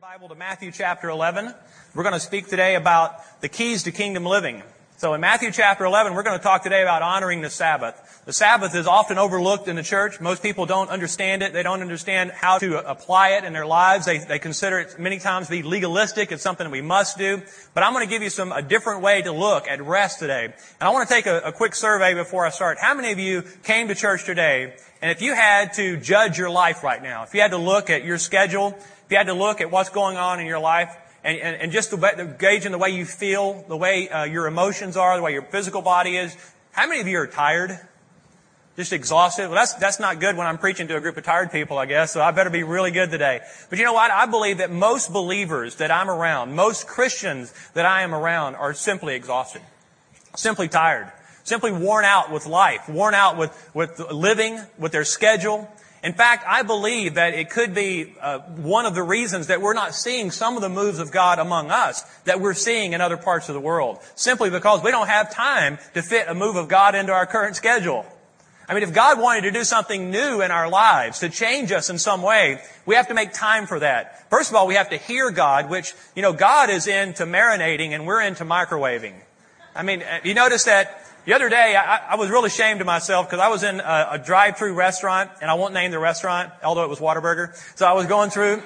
Bible to Matthew chapter 11. We're going to speak today about the keys to kingdom living. So in Matthew chapter 11, we're going to talk today about honoring the Sabbath. The Sabbath is often overlooked in the church. Most people don't understand it. They don't understand how to apply it in their lives. They, they consider it many times to be legalistic. It's something we must do. But I'm going to give you some, a different way to look at rest today. And I want to take a, a quick survey before I start. How many of you came to church today and if you had to judge your life right now, if you had to look at your schedule, if you had to look at what's going on in your life, and, and, and just the, gauge in the way you feel, the way uh, your emotions are, the way your physical body is. How many of you are tired? Just exhausted? Well, that's, that's not good when I'm preaching to a group of tired people, I guess, so I better be really good today. But you know what? I believe that most believers that I'm around, most Christians that I am around are simply exhausted. Simply tired. Simply worn out with life, worn out with, with living, with their schedule, in fact, I believe that it could be uh, one of the reasons that we're not seeing some of the moves of God among us that we're seeing in other parts of the world. Simply because we don't have time to fit a move of God into our current schedule. I mean, if God wanted to do something new in our lives, to change us in some way, we have to make time for that. First of all, we have to hear God, which, you know, God is into marinating and we're into microwaving. I mean, uh, you notice that the other day, I, I was really ashamed of myself because I was in a, a drive-through restaurant, and I won't name the restaurant, although it was Whataburger. So I was going through,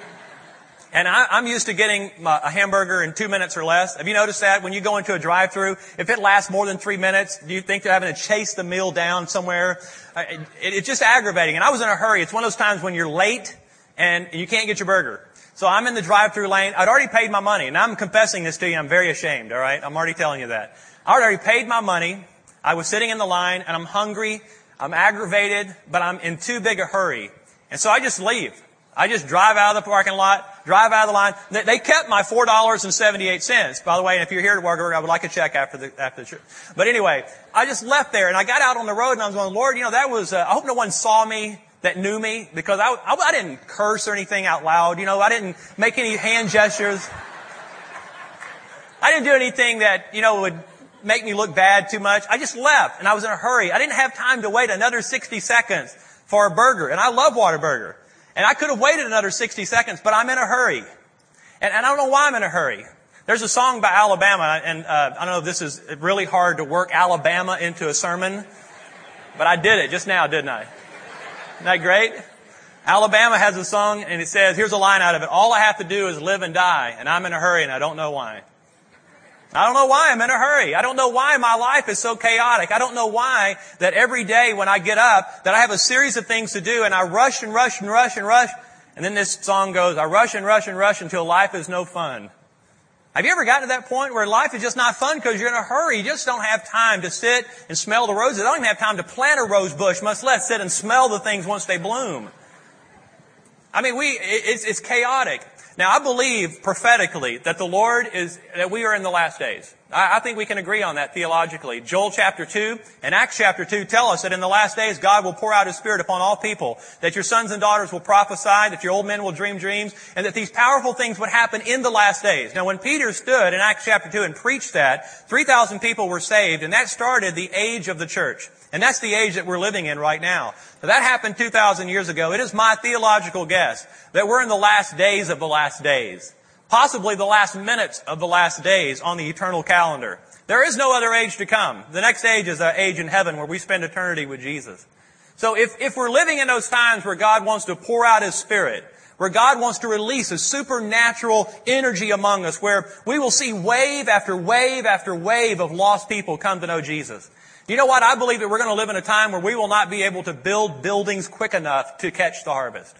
and I, am used to getting a hamburger in two minutes or less. Have you noticed that when you go into a drive-through, if it lasts more than three minutes, do you think they're having to chase the meal down somewhere? It, it, it's just aggravating. And I was in a hurry. It's one of those times when you're late and you can't get your burger. So I'm in the drive-through lane. I'd already paid my money, and I'm confessing this to you. I'm very ashamed. All right, I'm already telling you that. I already paid my money. I was sitting in the line and I'm hungry, I'm aggravated, but I'm in too big a hurry. And so I just leave. I just drive out of the parking lot, drive out of the line. They kept my four dollars and seventy eight cents. By the way, and if you're here to Whataburger, I would like a check after the after the trip. But anyway, I just left there and I got out on the road and I was going, Lord, you know that was. Uh, I hope no one saw me that knew me because I, I I didn't curse or anything out loud. You know, I didn't make any hand gestures. I didn't do anything that you know would make me look bad too much. I just left and I was in a hurry. I didn't have time to wait another 60 seconds for a burger. And I love Whataburger. And I could have waited another 60 seconds, but I'm in a hurry. And, and I don't know why I'm in a hurry. There's a song by Alabama, and uh, I don't know if this is really hard to work Alabama into a sermon, but I did it just now, didn't I? Isn't that great? Alabama has a song, and it says, here's a line out of it. All I have to do is live and die, and I'm in a hurry, and I don't know why. I don't know why I'm in a hurry. I don't know why my life is so chaotic. I don't know why that every day when I get up that I have a series of things to do and I rush and rush and rush and rush. And then this song goes, I rush and rush and rush until life is no fun. Have you ever gotten to that point where life is just not fun because you're in a hurry? You just don't have time to sit and smell the roses. I don't even have time to plant a rose bush, much less sit and smell the things once they bloom. I mean, we, it's, it's chaotic. Now, I believe prophetically that the Lord is, that we are in the last days. I, I, think we can agree on that theologically. Joel chapter 2 and Acts chapter 2 tell us that in the last days God will pour out His Spirit upon all people, that your sons and daughters will prophesy, that your old men will dream dreams, and that these powerful things would happen in the last days. Now, when Peter stood in Acts chapter 2 and preached that, 3,000 people were saved, and that started the age of the church. And that's the age that we're living in right now. That happened 2,000 years ago. It is my theological guess that we're in the last days of the last days. Possibly the last minutes of the last days on the eternal calendar. There is no other age to come. The next age is an age in heaven where we spend eternity with Jesus. So if, if we're living in those times where God wants to pour out His Spirit, where God wants to release a supernatural energy among us, where we will see wave after wave after wave of lost people come to know Jesus. You know what? I believe that we're going to live in a time where we will not be able to build buildings quick enough to catch the harvest.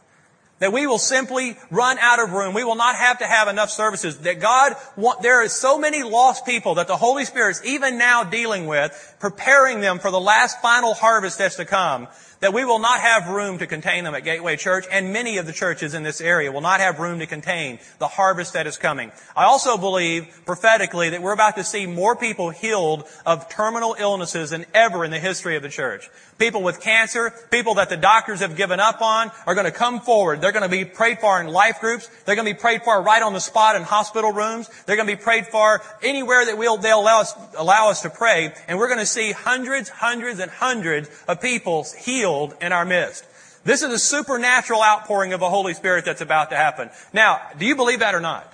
That we will simply run out of room. We will not have to have enough services. That God, want, there are so many lost people that the Holy Spirit is even now dealing with, preparing them for the last final harvest that's to come that we will not have room to contain them at Gateway Church, and many of the churches in this area will not have room to contain the harvest that is coming. I also believe prophetically that we're about to see more people healed of terminal illnesses than ever in the history of the church. People with cancer, people that the doctors have given up on, are going to come forward. They're going to be prayed for in life groups. They're going to be prayed for right on the spot in hospital rooms. They're going to be prayed for anywhere that we'll, they'll allow us, allow us to pray. And we're going to see hundreds, hundreds, and hundreds of people healed in our midst. This is a supernatural outpouring of the Holy Spirit that's about to happen. Now, do you believe that or not?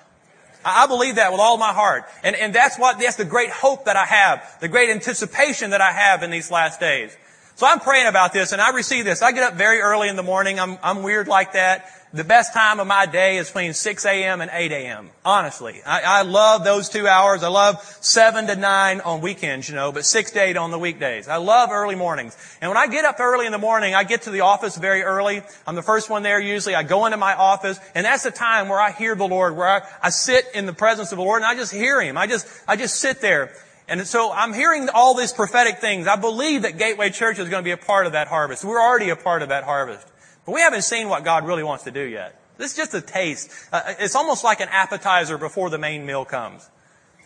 I believe that with all my heart. And, and that's what, that's the great hope that I have, the great anticipation that I have in these last days. So I'm praying about this and I receive this. I get up very early in the morning. I'm, I'm weird like that. The best time of my day is between 6 a.m. and 8 a.m. Honestly. I, I love those two hours. I love 7 to 9 on weekends, you know, but 6 to 8 on the weekdays. I love early mornings. And when I get up early in the morning, I get to the office very early. I'm the first one there usually. I go into my office and that's the time where I hear the Lord, where I, I sit in the presence of the Lord and I just hear Him. I just, I just sit there. And so I'm hearing all these prophetic things. I believe that Gateway Church is going to be a part of that harvest. We're already a part of that harvest. But we haven't seen what God really wants to do yet. This is just a taste. Uh, it's almost like an appetizer before the main meal comes.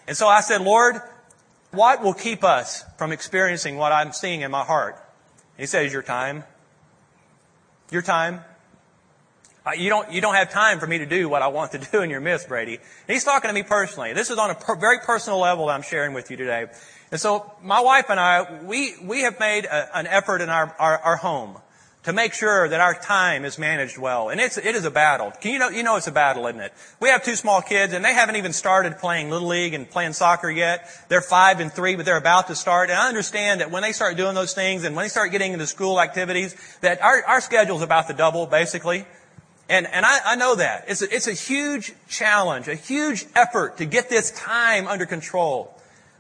And so I said, Lord, what will keep us from experiencing what I'm seeing in my heart? he says, your time. Your time. Uh, you don't, you don't have time for me to do what I want to do in your midst, Brady. And he's talking to me personally. This is on a per, very personal level that I'm sharing with you today. And so my wife and I, we, we have made a, an effort in our, our, our home to make sure that our time is managed well. And it's, it is a battle. Can you know, you know it's a battle, isn't it? We have two small kids and they haven't even started playing Little League and playing soccer yet. They're five and three, but they're about to start. And I understand that when they start doing those things and when they start getting into school activities, that our, our schedule's about to double, basically. And, and I, I know that. It's a, it's a huge challenge, a huge effort to get this time under control.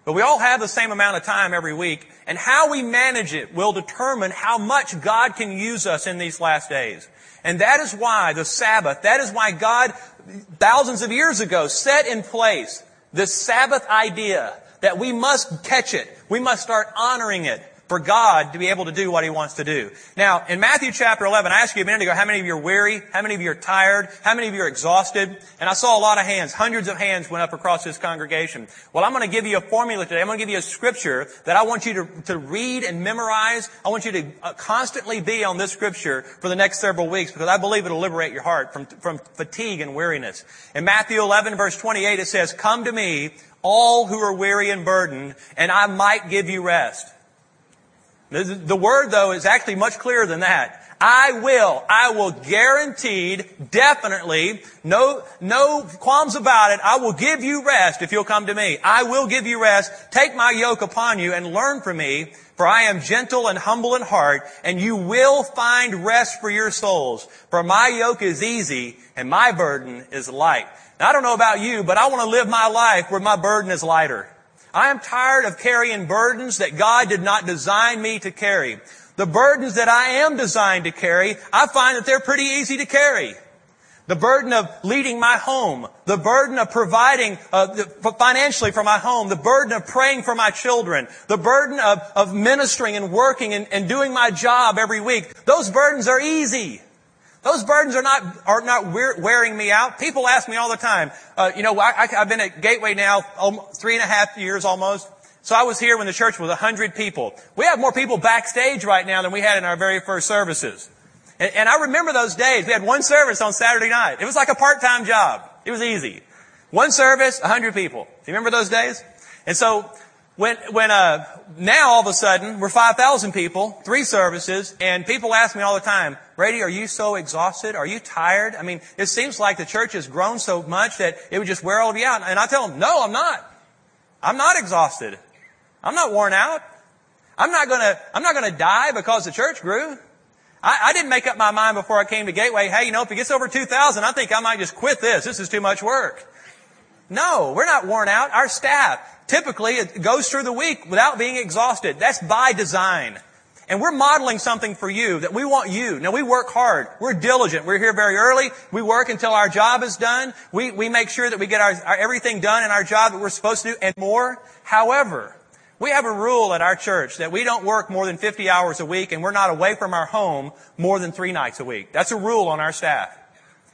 But we all have the same amount of time every week, and how we manage it will determine how much God can use us in these last days. And that is why the Sabbath, that is why God, thousands of years ago, set in place this Sabbath idea that we must catch it. We must start honoring it for God to be able to do what He wants to do. Now, in Matthew chapter 11, I asked you a minute ago how many of you are weary, how many of you are tired, how many of you are exhausted, and I saw a lot of hands, hundreds of hands went up across this congregation. Well, I'm going to give you a formula today. I'm going to give you a scripture that I want you to, to read and memorize. I want you to uh, constantly be on this scripture for the next several weeks because I believe it'll liberate your heart from, from fatigue and weariness. In Matthew 11 verse 28, it says, Come to me, all who are weary and burdened, and I might give you rest. The word though is actually much clearer than that. I will, I will guaranteed, definitely, no, no qualms about it. I will give you rest if you'll come to me. I will give you rest. Take my yoke upon you and learn from me, for I am gentle and humble in heart, and you will find rest for your souls. For my yoke is easy and my burden is light. Now I don't know about you, but I want to live my life where my burden is lighter. I am tired of carrying burdens that God did not design me to carry. The burdens that I am designed to carry, I find that they're pretty easy to carry. The burden of leading my home, the burden of providing uh, financially for my home, the burden of praying for my children, the burden of, of ministering and working and, and doing my job every week. Those burdens are easy. Those burdens are not, are not wearing me out. People ask me all the time, uh, you know, I, have been at Gateway now three and a half years almost. So I was here when the church was 100 people. We have more people backstage right now than we had in our very first services. And, and I remember those days. We had one service on Saturday night. It was like a part-time job. It was easy. One service, 100 people. Do you remember those days? And so when, when, uh, now all of a sudden, we're 5,000 people, three services, and people ask me all the time, Brady, are you so exhausted? Are you tired? I mean, it seems like the church has grown so much that it would just wear all of you out. And I tell them, no, I'm not. I'm not exhausted. I'm not worn out. I'm not gonna, I'm not gonna die because the church grew. I, I didn't make up my mind before I came to Gateway, hey, you know, if it gets over 2,000, I think I might just quit this. This is too much work. No, we're not worn out. Our staff, typically, it goes through the week without being exhausted. That's by design. And we're modeling something for you that we want you. Now we work hard. We're diligent. We're here very early. We work until our job is done. We, we make sure that we get our, our everything done in our job that we're supposed to do and more. However, we have a rule at our church that we don't work more than 50 hours a week and we're not away from our home more than three nights a week. That's a rule on our staff.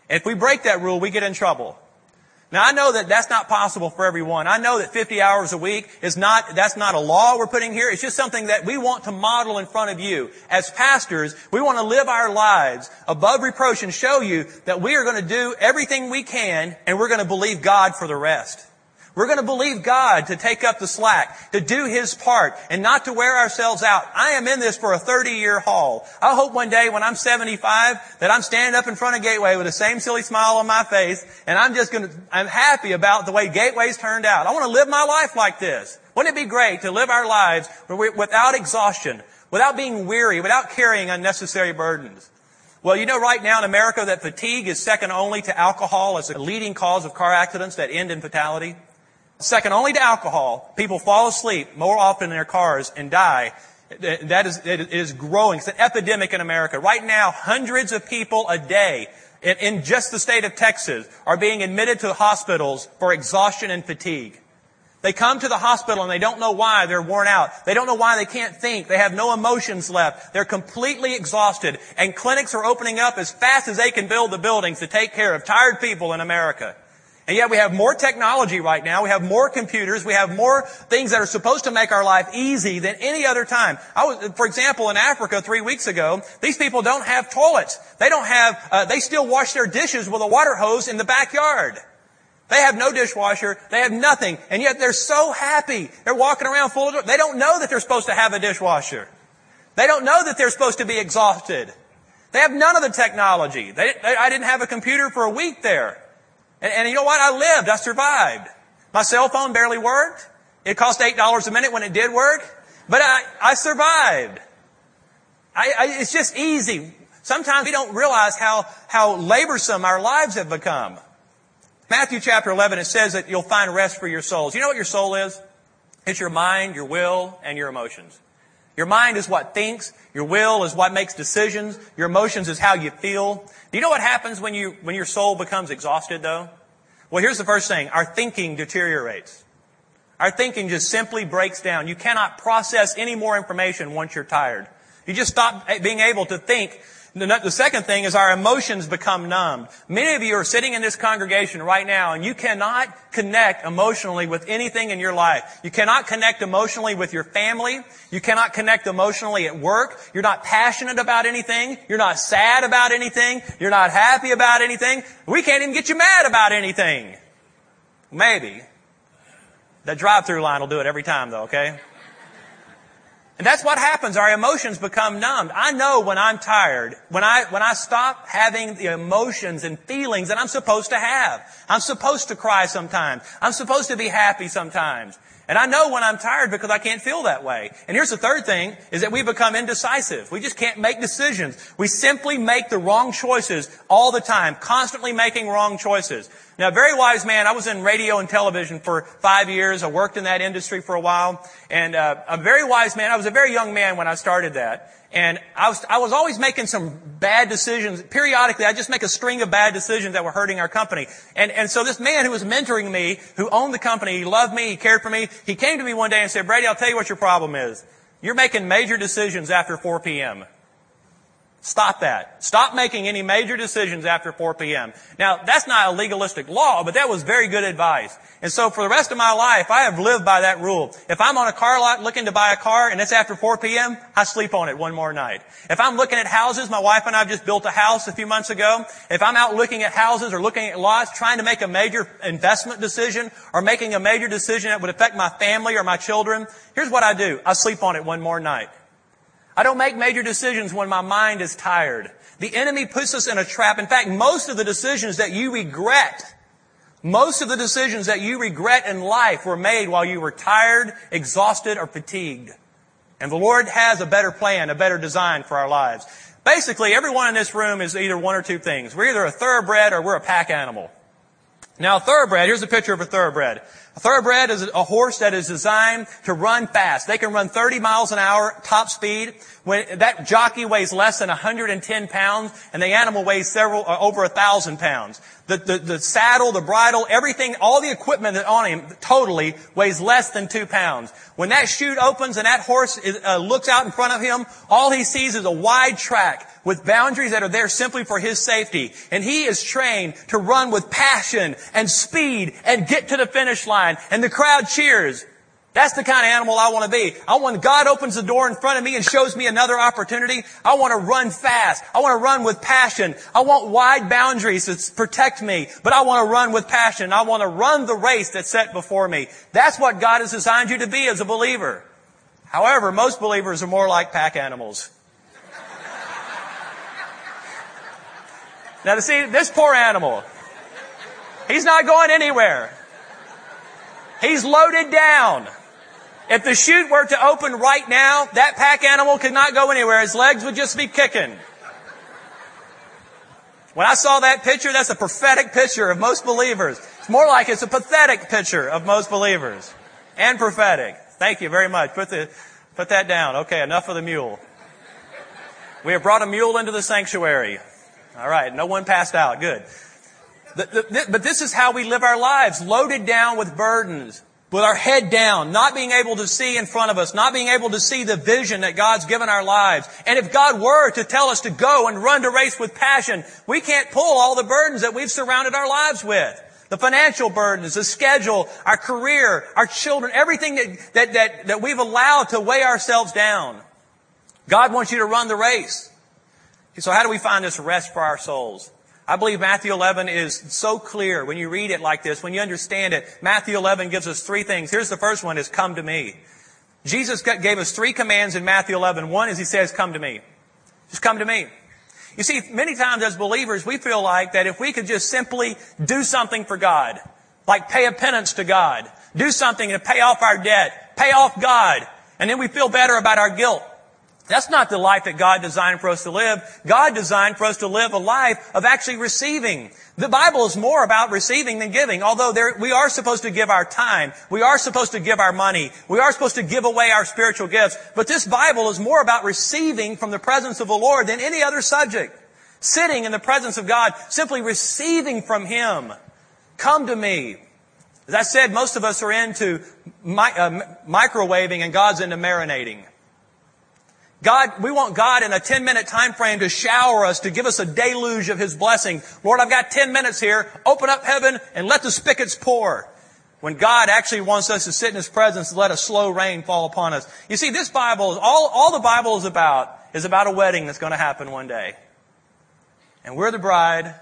If we break that rule, we get in trouble. Now I know that that's not possible for everyone. I know that 50 hours a week is not, that's not a law we're putting here. It's just something that we want to model in front of you. As pastors, we want to live our lives above reproach and show you that we are going to do everything we can and we're going to believe God for the rest. We're going to believe God to take up the slack, to do His part, and not to wear ourselves out. I am in this for a 30 year haul. I hope one day when I'm 75 that I'm standing up in front of Gateway with the same silly smile on my face, and I'm just going to, I'm happy about the way Gateway's turned out. I want to live my life like this. Wouldn't it be great to live our lives without exhaustion, without being weary, without carrying unnecessary burdens? Well, you know right now in America that fatigue is second only to alcohol as a leading cause of car accidents that end in fatality. Second only to alcohol, people fall asleep more often in their cars and die. That is, it is growing. It's an epidemic in America. Right now, hundreds of people a day in, just the state of Texas are being admitted to hospitals for exhaustion and fatigue. They come to the hospital and they don't know why they're worn out. They don't know why they can't think. They have no emotions left. They're completely exhausted. And clinics are opening up as fast as they can build the buildings to take care of tired people in America. And yet we have more technology right now. We have more computers. We have more things that are supposed to make our life easy than any other time. I was, for example, in Africa three weeks ago, these people don't have toilets. They don't have, uh, they still wash their dishes with a water hose in the backyard. They have no dishwasher. They have nothing. And yet they're so happy. They're walking around full of, they don't know that they're supposed to have a dishwasher. They don't know that they're supposed to be exhausted. They have none of the technology. They, they, I didn't have a computer for a week there. And, and you know what? I lived. I survived. My cell phone barely worked. It cost $8 a minute when it did work. But I, I survived. I, I, it's just easy. Sometimes we don't realize how, how laborsome our lives have become. Matthew chapter 11, it says that you'll find rest for your souls. You know what your soul is? It's your mind, your will, and your emotions. Your mind is what thinks. Your will is what makes decisions. Your emotions is how you feel. Do you know what happens when you, when your soul becomes exhausted though? Well, here's the first thing. Our thinking deteriorates. Our thinking just simply breaks down. You cannot process any more information once you're tired. You just stop eh, being able to think the second thing is our emotions become numbed. Many of you are sitting in this congregation right now and you cannot connect emotionally with anything in your life. You cannot connect emotionally with your family. You cannot connect emotionally at work. You're not passionate about anything. You're not sad about anything. You're not happy about anything. We can't even get you mad about anything. Maybe. That drive-through line will do it every time though, okay? And that's what happens. Our emotions become numbed. I know when I'm tired, when I, when I stop having the emotions and feelings that I'm supposed to have. I'm supposed to cry sometimes. I'm supposed to be happy sometimes. And I know when I'm tired because I can't feel that way. And here's the third thing, is that we become indecisive. We just can't make decisions. We simply make the wrong choices all the time, constantly making wrong choices. Now, a very wise man, I was in radio and television for five years. I worked in that industry for a while. And uh, a very wise man, I was a very young man when I started that. And I was, I was always making some bad decisions. Periodically, I just make a string of bad decisions that were hurting our company. And, and so this man who was mentoring me, who owned the company, he loved me, he cared for me, he came to me one day and said, Brady, I'll tell you what your problem is. You're making major decisions after 4 p.m. Stop that. Stop making any major decisions after 4 p.m. Now, that's not a legalistic law, but that was very good advice. And so for the rest of my life, I have lived by that rule. If I'm on a car lot looking to buy a car and it's after 4 p.m., I sleep on it one more night. If I'm looking at houses, my wife and I have just built a house a few months ago. If I'm out looking at houses or looking at lots, trying to make a major investment decision or making a major decision that would affect my family or my children, here's what I do. I sleep on it one more night. I don't make major decisions when my mind is tired. The enemy puts us in a trap. In fact, most of the decisions that you regret, most of the decisions that you regret in life were made while you were tired, exhausted, or fatigued. And the Lord has a better plan, a better design for our lives. Basically, everyone in this room is either one or two things. We're either a thoroughbred or we're a pack animal. Now, a thoroughbred, here's a picture of a thoroughbred. A thoroughbred is a horse that is designed to run fast. They can run 30 miles an hour top speed. When that jockey weighs less than 110 pounds, and the animal weighs several uh, over a thousand pounds. The, the, the saddle, the bridle, everything, all the equipment that's on him totally weighs less than two pounds. When that chute opens and that horse is, uh, looks out in front of him, all he sees is a wide track with boundaries that are there simply for his safety. And he is trained to run with passion and speed and get to the finish line. And the crowd cheers. That's the kind of animal I want to be. I want God opens the door in front of me and shows me another opportunity. I want to run fast. I want to run with passion. I want wide boundaries to protect me, but I want to run with passion. I want to run the race that's set before me. That's what God has designed you to be as a believer. However, most believers are more like pack animals. now to see this poor animal, he's not going anywhere. He's loaded down. If the chute were to open right now, that pack animal could not go anywhere. His legs would just be kicking. When I saw that picture, that's a prophetic picture of most believers. It's more like it's a pathetic picture of most believers. And prophetic. Thank you very much. Put the, put that down. Okay, enough of the mule. We have brought a mule into the sanctuary. All right, no one passed out. Good. The, the, but this is how we live our lives, loaded down with burdens, with our head down, not being able to see in front of us, not being able to see the vision that God's given our lives. And if God were to tell us to go and run to race with passion, we can't pull all the burdens that we've surrounded our lives with. The financial burdens, the schedule, our career, our children, everything that, that, that, that we've allowed to weigh ourselves down. God wants you to run the race. So how do we find this rest for our souls? I believe Matthew 11 is so clear when you read it like this, when you understand it. Matthew 11 gives us three things. Here's the first one is come to me. Jesus gave us three commands in Matthew 11. One is he says, come to me. Just come to me. You see, many times as believers, we feel like that if we could just simply do something for God, like pay a penance to God, do something to pay off our debt, pay off God, and then we feel better about our guilt. That's not the life that God designed for us to live. God designed for us to live a life of actually receiving. The Bible is more about receiving than giving, although there, we are supposed to give our time. We are supposed to give our money. We are supposed to give away our spiritual gifts. But this Bible is more about receiving from the presence of the Lord than any other subject. Sitting in the presence of God, simply receiving from Him. Come to me. As I said, most of us are into mi- uh, microwaving and God's into marinating. God, we want God in a 10 minute time frame to shower us, to give us a deluge of His blessing. Lord, I've got 10 minutes here. Open up heaven and let the spigots pour. When God actually wants us to sit in His presence and let a slow rain fall upon us. You see, this Bible is, all, all the Bible is about is about a wedding that's going to happen one day. And we're the bride.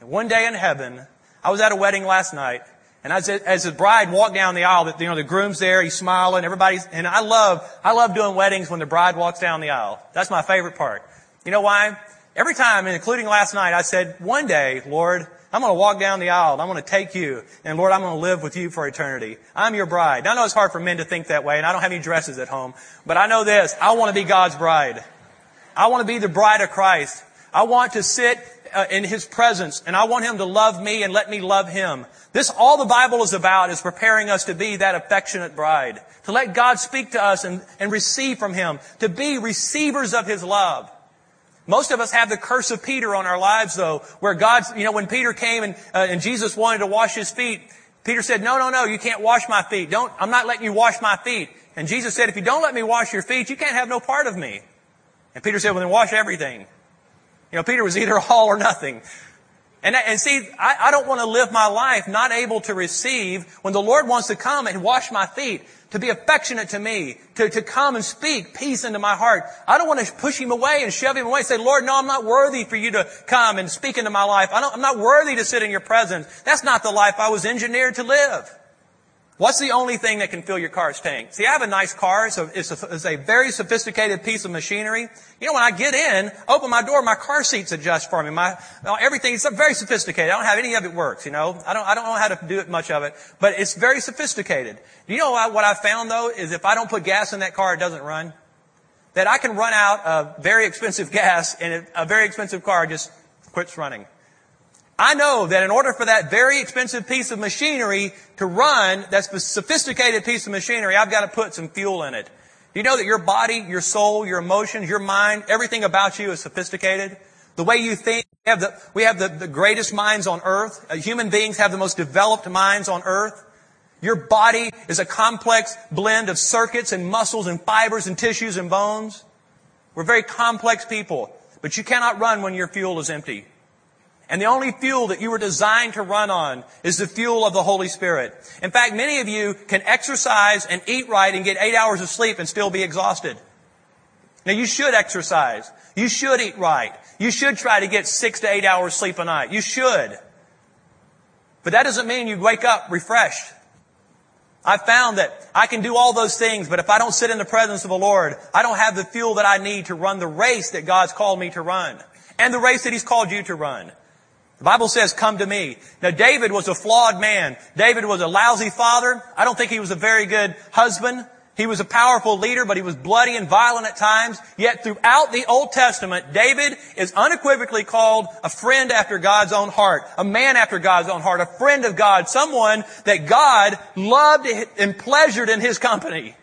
And one day in heaven, I was at a wedding last night and as, as the bride walked down the aisle, you know, the groom's there, he's smiling, everybody's, and I love, I love doing weddings when the bride walks down the aisle. That's my favorite part. You know why? Every time, including last night, I said, one day, Lord, I'm going to walk down the aisle and I'm going to take you. And Lord, I'm going to live with you for eternity. I'm your bride. I know it's hard for men to think that way and I don't have any dresses at home, but I know this. I want to be God's bride. I want to be the bride of Christ. I want to sit uh, in His presence and I want Him to love me and let me love Him. This, all the Bible is about is preparing us to be that affectionate bride. To let God speak to us and, and receive from Him. To be receivers of His love. Most of us have the curse of Peter on our lives though, where God's, you know, when Peter came and, uh, and Jesus wanted to wash his feet, Peter said, no, no, no, you can't wash my feet. Don't, I'm not letting you wash my feet. And Jesus said, if you don't let me wash your feet, you can't have no part of me. And Peter said, well then wash everything. You know, Peter was either all or nothing. And, and see, I, I don't want to live my life not able to receive when the Lord wants to come and wash my feet, to be affectionate to me, to, to come and speak peace into my heart. I don't want to push him away and shove him away and say, Lord, no, I'm not worthy for you to come and speak into my life. I don't, I'm not worthy to sit in your presence. That's not the life I was engineered to live. What's the only thing that can fill your car's tank? See, I have a nice car. A, it's a, it's a very sophisticated piece of machinery. You know, when I get in, open my door, my car seats adjust for me. My, everything, it's very sophisticated. I don't have any of it works, you know. I don't, I don't know how to do it much of it, but it's very sophisticated. You know what I found though is if I don't put gas in that car, it doesn't run. That I can run out of very expensive gas and a very expensive car just quits running. I know that in order for that very expensive piece of machinery to run, that sophisticated piece of machinery, I've got to put some fuel in it. Do you know that your body, your soul, your emotions, your mind, everything about you is sophisticated? The way you think, we have the, we have the, the greatest minds on earth. Uh, human beings have the most developed minds on earth. Your body is a complex blend of circuits and muscles and fibers and tissues and bones. We're very complex people, but you cannot run when your fuel is empty. And the only fuel that you were designed to run on is the fuel of the Holy Spirit. In fact, many of you can exercise and eat right and get eight hours of sleep and still be exhausted. Now you should exercise. You should eat right. You should try to get six to eight hours sleep a night. You should. But that doesn't mean you wake up refreshed. I've found that I can do all those things, but if I don't sit in the presence of the Lord, I don't have the fuel that I need to run the race that God's called me to run. And the race that He's called you to run. The Bible says, come to me. Now David was a flawed man. David was a lousy father. I don't think he was a very good husband. He was a powerful leader, but he was bloody and violent at times. Yet throughout the Old Testament, David is unequivocally called a friend after God's own heart, a man after God's own heart, a friend of God, someone that God loved and pleasured in his company.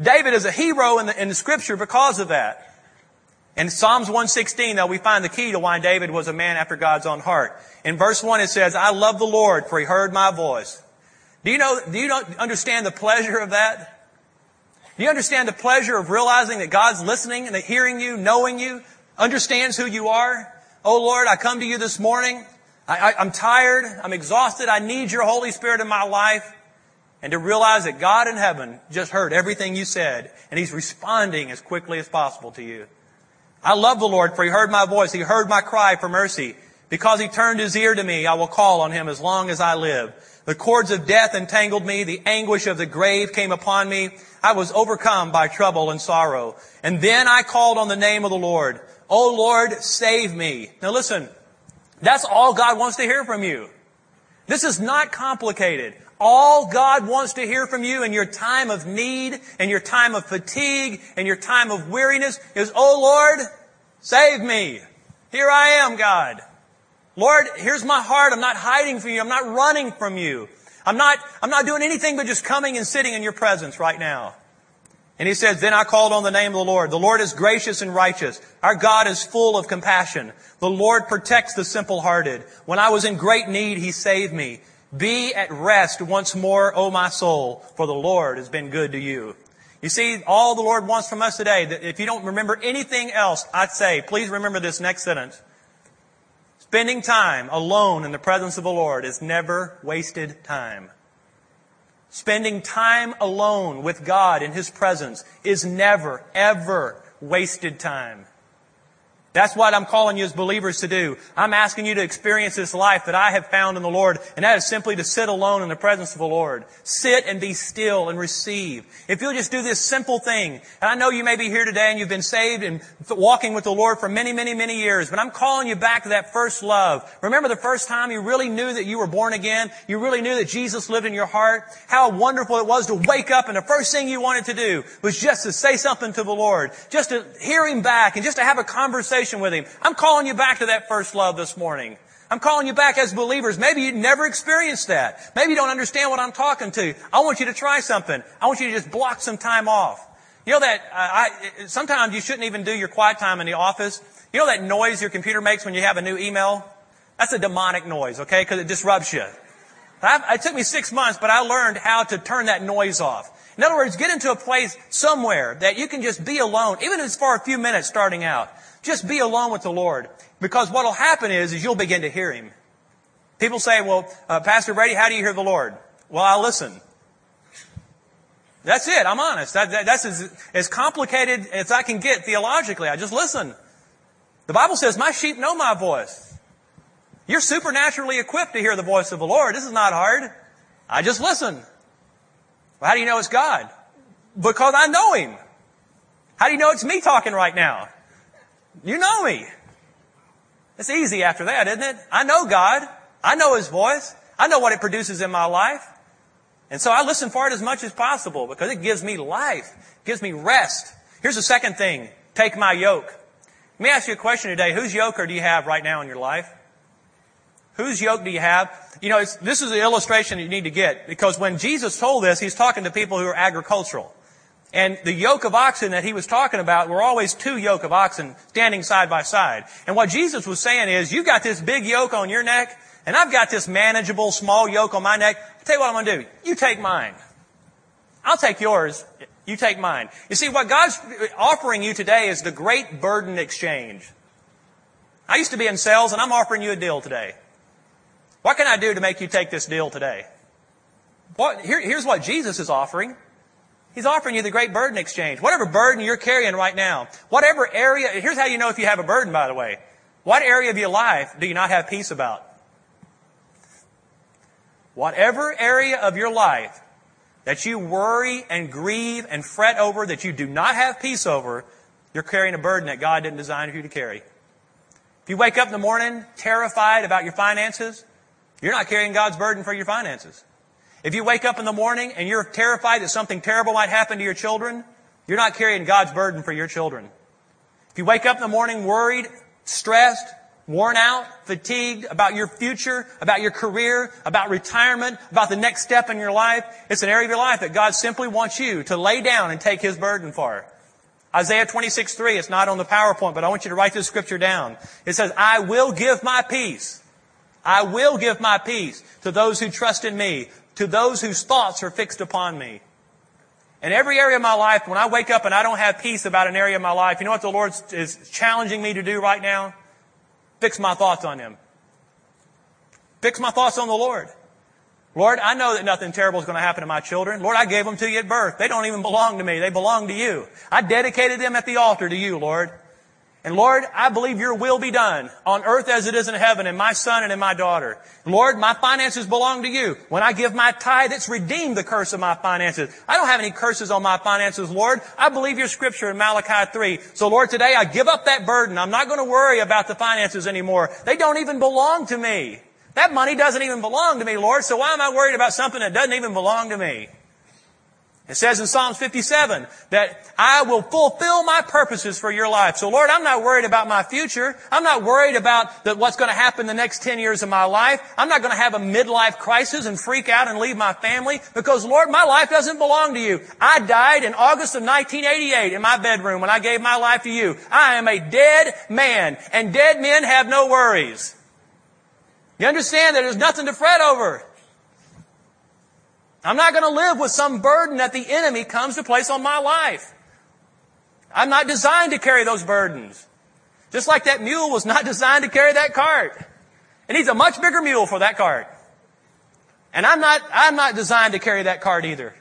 David is a hero in the, in the scripture because of that. In Psalms 116, though, we find the key to why David was a man after God's own heart. In verse 1, it says, I love the Lord, for he heard my voice. Do you know, do you understand the pleasure of that? Do you understand the pleasure of realizing that God's listening and that hearing you, knowing you, understands who you are? Oh Lord, I come to you this morning. I, am tired. I'm exhausted. I need your Holy Spirit in my life. And to realize that God in heaven just heard everything you said and He's responding as quickly as possible to you. I love the Lord for He heard my voice. He heard my cry for mercy. Because He turned His ear to me, I will call on Him as long as I live. The cords of death entangled me. The anguish of the grave came upon me. I was overcome by trouble and sorrow. And then I called on the name of the Lord. Oh Lord, save me. Now listen, that's all God wants to hear from you. This is not complicated. All God wants to hear from you in your time of need, and your time of fatigue, and your time of weariness is, Oh Lord, save me. Here I am, God. Lord, here's my heart. I'm not hiding from you. I'm not running from you. I'm not, I'm not doing anything but just coming and sitting in your presence right now. And he says, Then I called on the name of the Lord. The Lord is gracious and righteous. Our God is full of compassion. The Lord protects the simple hearted. When I was in great need, he saved me. Be at rest once more, O my soul, for the Lord has been good to you. You see, all the Lord wants from us today, that if you don't remember anything else, I'd say, please remember this next sentence. Spending time alone in the presence of the Lord is never wasted time. Spending time alone with God in His presence is never, ever wasted time. That's what I'm calling you as believers to do. I'm asking you to experience this life that I have found in the Lord, and that is simply to sit alone in the presence of the Lord. Sit and be still and receive. If you'll just do this simple thing, and I know you may be here today and you've been saved and walking with the Lord for many, many, many years, but I'm calling you back to that first love. Remember the first time you really knew that you were born again? You really knew that Jesus lived in your heart? How wonderful it was to wake up and the first thing you wanted to do was just to say something to the Lord, just to hear Him back and just to have a conversation conversation with Him. I'm calling you back to that first love this morning. I'm calling you back as believers. Maybe you never experienced that. Maybe you don't understand what I'm talking to. I want you to try something. I want you to just block some time off. You know that uh, I, sometimes you shouldn't even do your quiet time in the office. You know that noise your computer makes when you have a new email? That's a demonic noise, okay? Because it disrupts you. I've, it took me six months, but I learned how to turn that noise off. In other words, get into a place somewhere that you can just be alone, even if it's for a few minutes starting out. Just be alone with the Lord. Because what will happen is, is you'll begin to hear Him. People say, well, uh, Pastor Brady, how do you hear the Lord? Well, I listen. That's it. I'm honest. That, that, that's as, as complicated as I can get theologically. I just listen. The Bible says, my sheep know my voice. You're supernaturally equipped to hear the voice of the Lord. This is not hard. I just listen. Well, how do you know it's God? Because I know Him. How do you know it's me talking right now? You know me. It's easy after that, isn't it? I know God. I know His voice. I know what it produces in my life. And so I listen for it as much as possible because it gives me life, gives me rest. Here's the second thing. Take my yoke. Let me ask you a question today. Whose yoke do you have right now in your life? Whose yoke do you have? You know, this is an illustration you need to get because when Jesus told this, he's talking to people who are agricultural. And the yoke of oxen that he was talking about were always two yoke of oxen standing side by side. And what Jesus was saying is, you've got this big yoke on your neck, and I've got this manageable small yoke on my neck. I'll tell you what I'm going to do. You take mine. I'll take yours. You take mine. You see, what God's offering you today is the great burden exchange. I used to be in sales and I'm offering you a deal today. What can I do to make you take this deal today? What, here, here's what Jesus is offering. He's offering you the great burden exchange. Whatever burden you're carrying right now, whatever area, here's how you know if you have a burden, by the way. What area of your life do you not have peace about? Whatever area of your life that you worry and grieve and fret over, that you do not have peace over, you're carrying a burden that God didn't design for you to carry. If you wake up in the morning terrified about your finances, you're not carrying God's burden for your finances. If you wake up in the morning and you're terrified that something terrible might happen to your children, you're not carrying God's burden for your children. If you wake up in the morning worried, stressed, worn out, fatigued about your future, about your career, about retirement, about the next step in your life, it's an area of your life that God simply wants you to lay down and take His burden for. Isaiah 26, 3, it's not on the PowerPoint, but I want you to write this scripture down. It says, I will give my peace. I will give my peace to those who trust in me, to those whose thoughts are fixed upon me. In every area of my life, when I wake up and I don't have peace about an area of my life, you know what the Lord is challenging me to do right now? Fix my thoughts on Him. Fix my thoughts on the Lord. Lord, I know that nothing terrible is going to happen to my children. Lord, I gave them to you at birth. They don't even belong to me. They belong to you. I dedicated them at the altar to you, Lord. And Lord, I believe your will be done on earth as it is in heaven in my son and in my daughter. Lord, my finances belong to you. When I give my tithe, it's redeemed the curse of my finances. I don't have any curses on my finances, Lord. I believe your scripture in Malachi 3. So Lord, today I give up that burden. I'm not going to worry about the finances anymore. They don't even belong to me. That money doesn't even belong to me, Lord. So why am I worried about something that doesn't even belong to me? It says in Psalms 57 that I will fulfill my purposes for your life. So Lord, I'm not worried about my future. I'm not worried about what's going to happen the next 10 years of my life. I'm not going to have a midlife crisis and freak out and leave my family because Lord, my life doesn't belong to you. I died in August of 1988 in my bedroom when I gave my life to you. I am a dead man and dead men have no worries. You understand that there's nothing to fret over. I'm not going to live with some burden that the enemy comes to place on my life. I'm not designed to carry those burdens. Just like that mule was not designed to carry that cart. It needs a much bigger mule for that cart. And I'm not, I'm not designed to carry that cart either.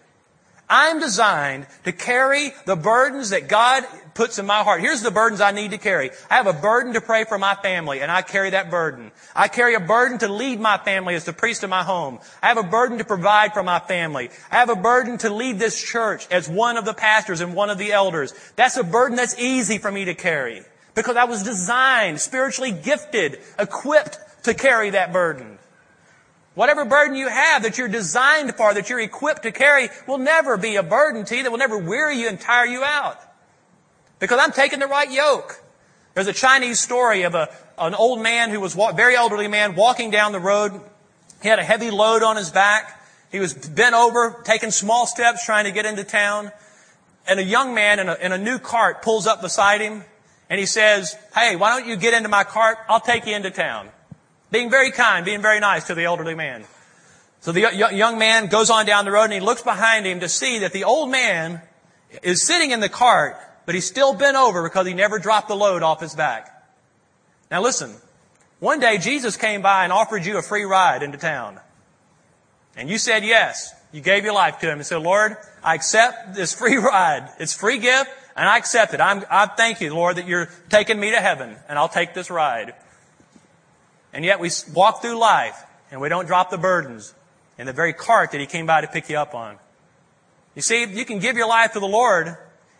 I'm designed to carry the burdens that God puts in my heart. Here's the burdens I need to carry. I have a burden to pray for my family, and I carry that burden. I carry a burden to lead my family as the priest of my home. I have a burden to provide for my family. I have a burden to lead this church as one of the pastors and one of the elders. That's a burden that's easy for me to carry because I was designed, spiritually gifted, equipped to carry that burden. Whatever burden you have that you're designed for, that you're equipped to carry, will never be a burden to you, that will never weary you and tire you out. Because I'm taking the right yoke. There's a Chinese story of a, an old man who was, a very elderly man, walking down the road. He had a heavy load on his back. He was bent over, taking small steps, trying to get into town. And a young man in a, in a new cart pulls up beside him, and he says, Hey, why don't you get into my cart? I'll take you into town. Being very kind, being very nice to the elderly man. So the young man goes on down the road and he looks behind him to see that the old man is sitting in the cart, but he's still bent over because he never dropped the load off his back. Now listen, one day Jesus came by and offered you a free ride into town. And you said yes. You gave your life to him and said, Lord, I accept this free ride. It's free gift and I accept it. I'm, I thank you, Lord, that you're taking me to heaven and I'll take this ride. And yet we walk through life and we don't drop the burdens in the very cart that He came by to pick you up on. You see, you can give your life to the Lord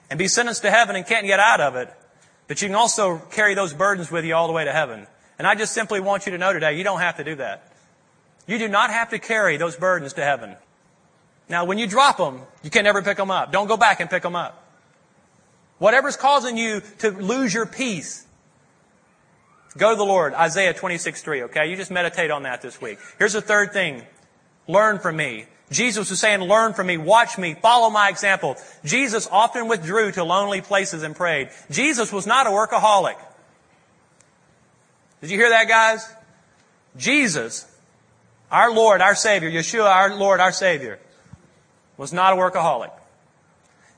and be sentenced to heaven and can't get out of it, but you can also carry those burdens with you all the way to heaven. And I just simply want you to know today, you don't have to do that. You do not have to carry those burdens to heaven. Now, when you drop them, you can never pick them up. Don't go back and pick them up. Whatever's causing you to lose your peace, Go to the Lord, Isaiah 26, 3, okay? You just meditate on that this week. Here's the third thing. Learn from me. Jesus was saying, learn from me, watch me, follow my example. Jesus often withdrew to lonely places and prayed. Jesus was not a workaholic. Did you hear that, guys? Jesus, our Lord, our Savior, Yeshua, our Lord, our Savior, was not a workaholic.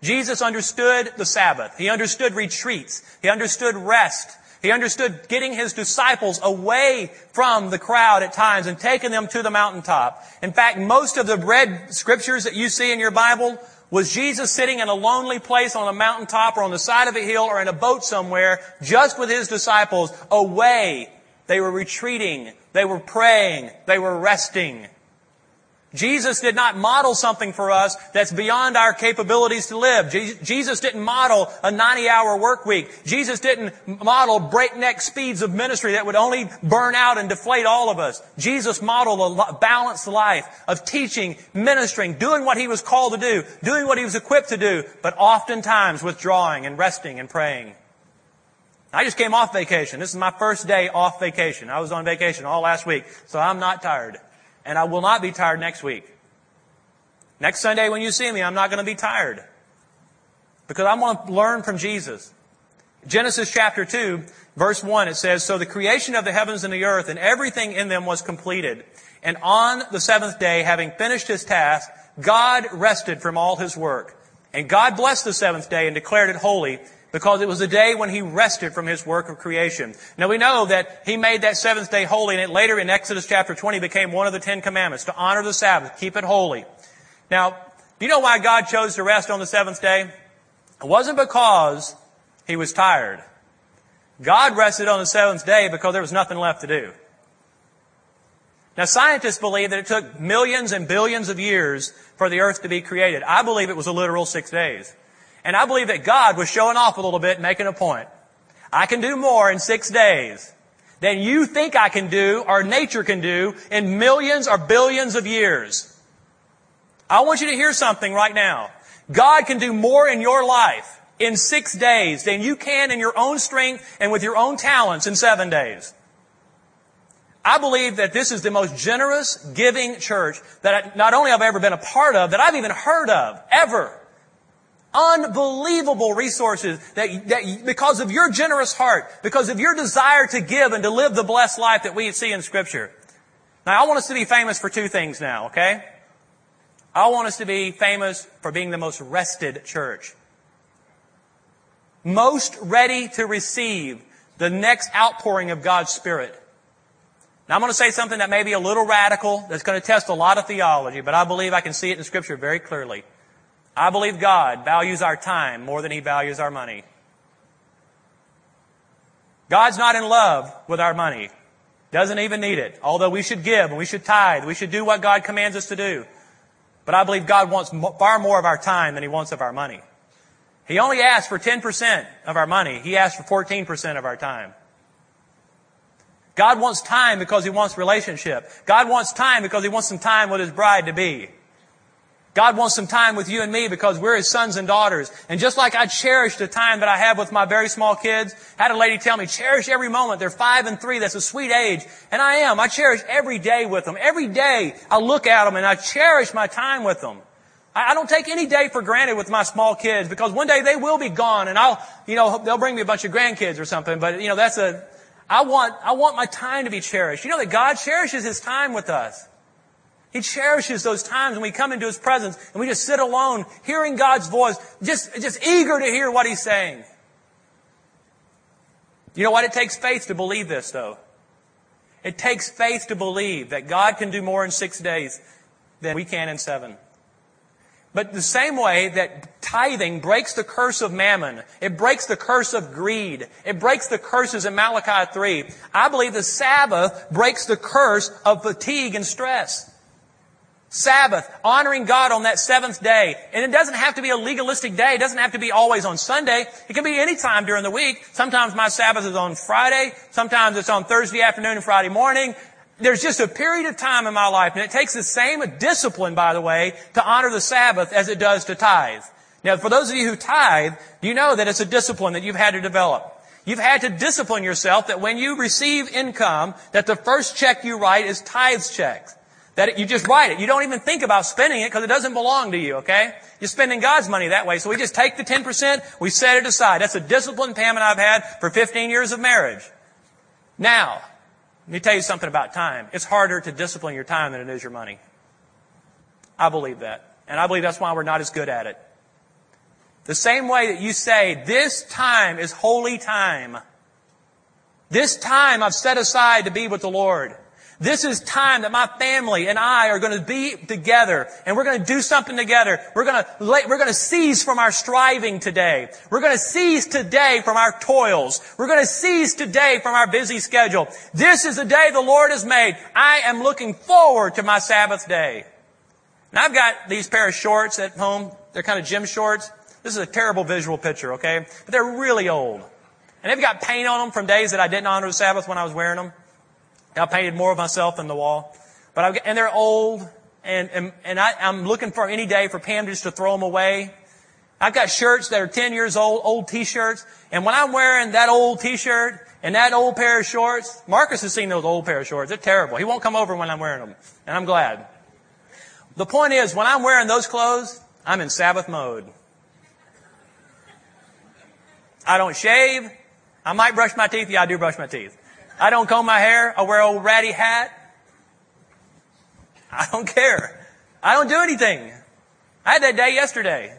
Jesus understood the Sabbath. He understood retreats. He understood rest. He understood getting his disciples away from the crowd at times and taking them to the mountaintop. In fact, most of the red scriptures that you see in your Bible was Jesus sitting in a lonely place on a mountaintop or on the side of a hill or in a boat somewhere just with his disciples away. They were retreating. They were praying. They were resting. Jesus did not model something for us that's beyond our capabilities to live. Jesus didn't model a 90 hour work week. Jesus didn't model breakneck speeds of ministry that would only burn out and deflate all of us. Jesus modeled a balanced life of teaching, ministering, doing what he was called to do, doing what he was equipped to do, but oftentimes withdrawing and resting and praying. I just came off vacation. This is my first day off vacation. I was on vacation all last week, so I'm not tired and I will not be tired next week. Next Sunday when you see me, I'm not going to be tired. Because I want to learn from Jesus. Genesis chapter 2, verse 1, it says, So the creation of the heavens and the earth and everything in them was completed. And on the seventh day, having finished his task, God rested from all his work. And God blessed the seventh day and declared it holy because it was the day when he rested from his work of creation. Now we know that he made that seventh day holy and it later in Exodus chapter 20 became one of the Ten Commandments to honor the Sabbath, keep it holy. Now, do you know why God chose to rest on the seventh day? It wasn't because he was tired. God rested on the seventh day because there was nothing left to do. Now scientists believe that it took millions and billions of years for the earth to be created. I believe it was a literal six days. And I believe that God was showing off a little bit, making a point. I can do more in six days than you think I can do or nature can do in millions or billions of years. I want you to hear something right now. God can do more in your life in six days than you can in your own strength and with your own talents in seven days. I believe that this is the most generous, giving church that not only I've ever been a part of, that I've even heard of, ever unbelievable resources that, that because of your generous heart, because of your desire to give and to live the blessed life that we see in Scripture. Now, I want us to be famous for two things now, okay? I want us to be famous for being the most rested church. Most ready to receive the next outpouring of God's Spirit. Now I'm going to say something that may be a little radical, that's going to test a lot of theology, but I believe I can see it in Scripture very clearly. I believe God values our time more than He values our money. God's not in love with our money. Doesn't even need it. Although we should give and we should tithe. We should do what God commands us to do. But I believe God wants far more of our time than He wants of our money. He only asks for 10% of our money. He asks for 14% of our time. God wants time because He wants relationship. God wants time because He wants some time with His bride to be. God wants some time with you and me because we're His sons and daughters. And just like I cherish the time that I have with my very small kids, I had a lady tell me, cherish every moment. They're five and three. That's a sweet age. And I am. I cherish every day with them. Every day I look at them and I cherish my time with them. I don't take any day for granted with my small kids because one day they will be gone and I'll, you know, they'll bring me a bunch of grandkids or something. But, you know, that's a, I want, I want my time to be cherished. You know that God cherishes His time with us. He cherishes those times when we come into His presence and we just sit alone, hearing God's voice, just, just eager to hear what He's saying. You know what? It takes faith to believe this, though. It takes faith to believe that God can do more in six days than we can in seven. But the same way that tithing breaks the curse of mammon, it breaks the curse of greed, it breaks the curses in Malachi 3, I believe the Sabbath breaks the curse of fatigue and stress. Sabbath, honoring God on that seventh day. And it doesn't have to be a legalistic day. It doesn't have to be always on Sunday. It can be any time during the week. Sometimes my Sabbath is on Friday. Sometimes it's on Thursday afternoon and Friday morning. There's just a period of time in my life, and it takes the same discipline, by the way, to honor the Sabbath as it does to tithe. Now, for those of you who tithe, you know that it's a discipline that you've had to develop. You've had to discipline yourself that when you receive income, that the first check you write is tithes checks. That you just write it. You don't even think about spending it because it doesn't belong to you, okay? You're spending God's money that way. So we just take the 10%, we set it aside. That's a discipline, Pam and I've had for 15 years of marriage. Now, let me tell you something about time. It's harder to discipline your time than it is your money. I believe that. And I believe that's why we're not as good at it. The same way that you say, this time is holy time. This time I've set aside to be with the Lord. This is time that my family and I are going to be together and we're going to do something together. We're going to, we're going to cease from our striving today. We're going to cease today from our toils. We're going to cease today from our busy schedule. This is the day the Lord has made. I am looking forward to my Sabbath day. And I've got these pair of shorts at home. They're kind of gym shorts. This is a terrible visual picture, okay? But they're really old. And they've got paint on them from days that I didn't honor the Sabbath when I was wearing them. I painted more of myself than the wall. But I've, and they're old, and, and, and I, I'm looking for any day for Pam just to throw them away. I've got shirts that are 10 years old, old t-shirts, and when I'm wearing that old t-shirt and that old pair of shorts, Marcus has seen those old pair of shorts. They're terrible. He won't come over when I'm wearing them, and I'm glad. The point is, when I'm wearing those clothes, I'm in Sabbath mode. I don't shave. I might brush my teeth. Yeah, I do brush my teeth. I don't comb my hair. I wear old ratty hat. I don't care. I don't do anything. I had that day yesterday.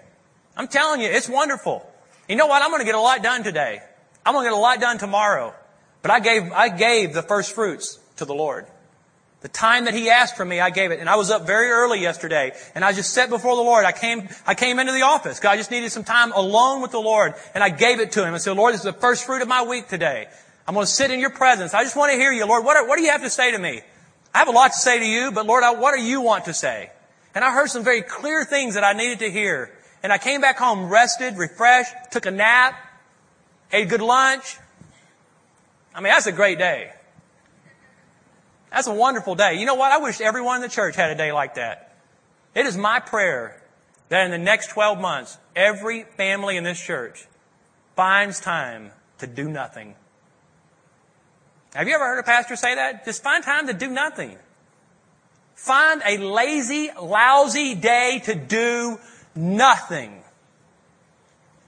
I'm telling you, it's wonderful. You know what? I'm going to get a lot done today. I'm going to get a lot done tomorrow. But I gave, I gave the first fruits to the Lord. The time that He asked for me, I gave it. And I was up very early yesterday, and I just sat before the Lord. I came, I came into the office because I just needed some time alone with the Lord, and I gave it to Him. I said, Lord, this is the first fruit of my week today. I'm going to sit in your presence. I just want to hear you, Lord. What, are, what do you have to say to me? I have a lot to say to you, but Lord, I, what do you want to say? And I heard some very clear things that I needed to hear. And I came back home rested, refreshed, took a nap, ate a good lunch. I mean, that's a great day. That's a wonderful day. You know what? I wish everyone in the church had a day like that. It is my prayer that in the next 12 months, every family in this church finds time to do nothing. Have you ever heard a pastor say that? Just find time to do nothing. Find a lazy, lousy day to do nothing.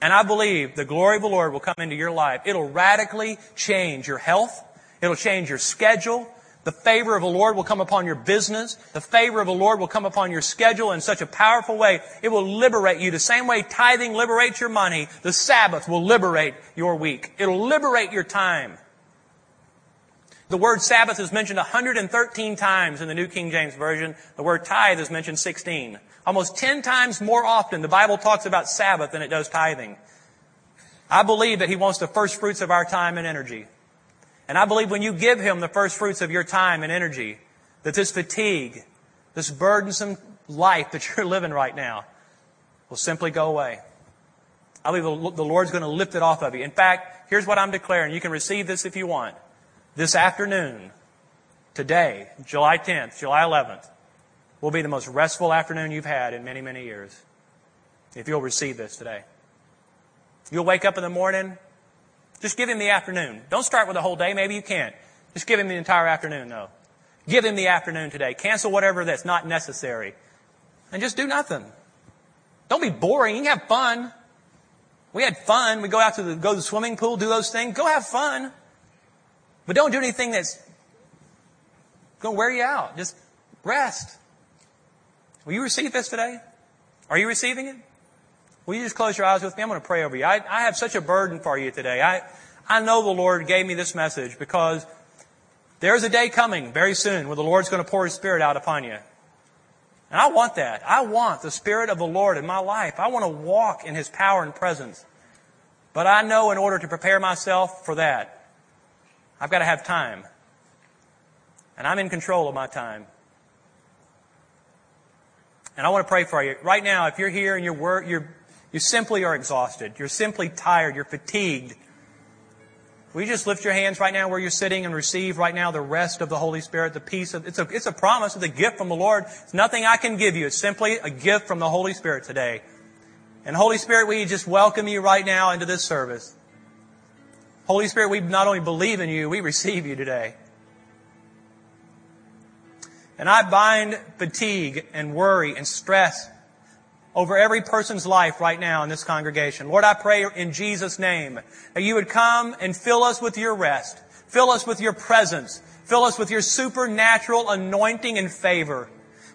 And I believe the glory of the Lord will come into your life. It'll radically change your health. It'll change your schedule. The favor of the Lord will come upon your business. The favor of the Lord will come upon your schedule in such a powerful way. It will liberate you. The same way tithing liberates your money, the Sabbath will liberate your week. It'll liberate your time. The word Sabbath is mentioned 113 times in the New King James Version. The word tithe is mentioned 16. Almost 10 times more often the Bible talks about Sabbath than it does tithing. I believe that He wants the first fruits of our time and energy. And I believe when you give Him the first fruits of your time and energy, that this fatigue, this burdensome life that you're living right now will simply go away. I believe the Lord's going to lift it off of you. In fact, here's what I'm declaring. You can receive this if you want this afternoon, today, July 10th, July 11th, will be the most restful afternoon you've had in many, many years. If you'll receive this today. You'll wake up in the morning, just give him the afternoon. Don't start with the whole day, maybe you can't. Just give him the entire afternoon, though. Give him the afternoon today. Cancel whatever that's not necessary. And just do nothing. Don't be boring. You can have fun. We had fun. We go out to the, go to the swimming pool, do those things. Go have fun. But don't do anything that's going to wear you out. Just rest. Will you receive this today? Are you receiving it? Will you just close your eyes with me? I'm going to pray over you. I, I have such a burden for you today. I, I know the Lord gave me this message because there's a day coming very soon where the Lord's going to pour His Spirit out upon you. And I want that. I want the Spirit of the Lord in my life. I want to walk in His power and presence. But I know in order to prepare myself for that, I've got to have time. And I'm in control of my time. And I want to pray for you. Right now, if you're here and you're, wor- you're, you simply are exhausted, you're simply tired, you're fatigued, you just lift your hands right now where you're sitting and receive right now the rest of the Holy Spirit, the peace of, it's a, it's a promise, it's a gift from the Lord. It's nothing I can give you. It's simply a gift from the Holy Spirit today. And Holy Spirit, we just welcome you right now into this service. Holy Spirit, we not only believe in you, we receive you today. And I bind fatigue and worry and stress over every person's life right now in this congregation. Lord, I pray in Jesus' name that you would come and fill us with your rest. Fill us with your presence. Fill us with your supernatural anointing and favor.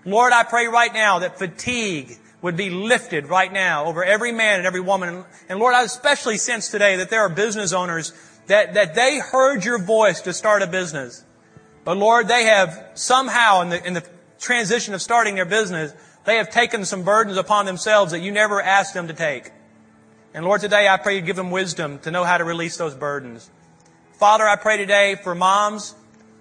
Lord, I pray right now that fatigue would be lifted right now over every man and every woman. And Lord, I especially sense today that there are business owners that, that they heard your voice to start a business. But Lord, they have somehow in the, in the transition of starting their business, they have taken some burdens upon themselves that you never asked them to take. And Lord, today I pray you give them wisdom to know how to release those burdens. Father, I pray today for moms,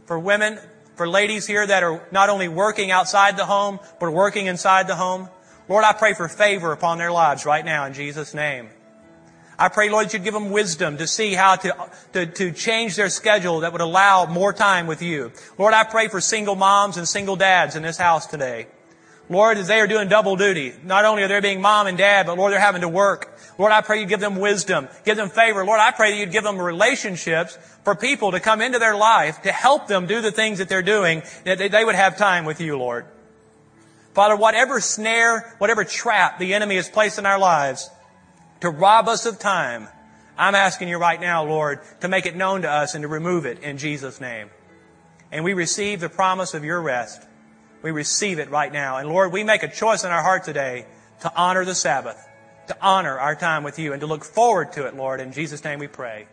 for women, for ladies here that are not only working outside the home, but working inside the home. Lord, I pray for favor upon their lives right now in Jesus' name. I pray, Lord, that you'd give them wisdom to see how to, to, to change their schedule that would allow more time with you. Lord, I pray for single moms and single dads in this house today. Lord, as they are doing double duty, not only are they being mom and dad, but Lord, they're having to work. Lord, I pray you give them wisdom, give them favor. Lord, I pray that you'd give them relationships for people to come into their life to help them do the things that they're doing, that they would have time with you, Lord. Father, whatever snare, whatever trap the enemy has placed in our lives to rob us of time, I'm asking you right now, Lord, to make it known to us and to remove it in Jesus' name. And we receive the promise of your rest. We receive it right now. And Lord, we make a choice in our heart today to honor the Sabbath, to honor our time with you, and to look forward to it, Lord. In Jesus' name we pray.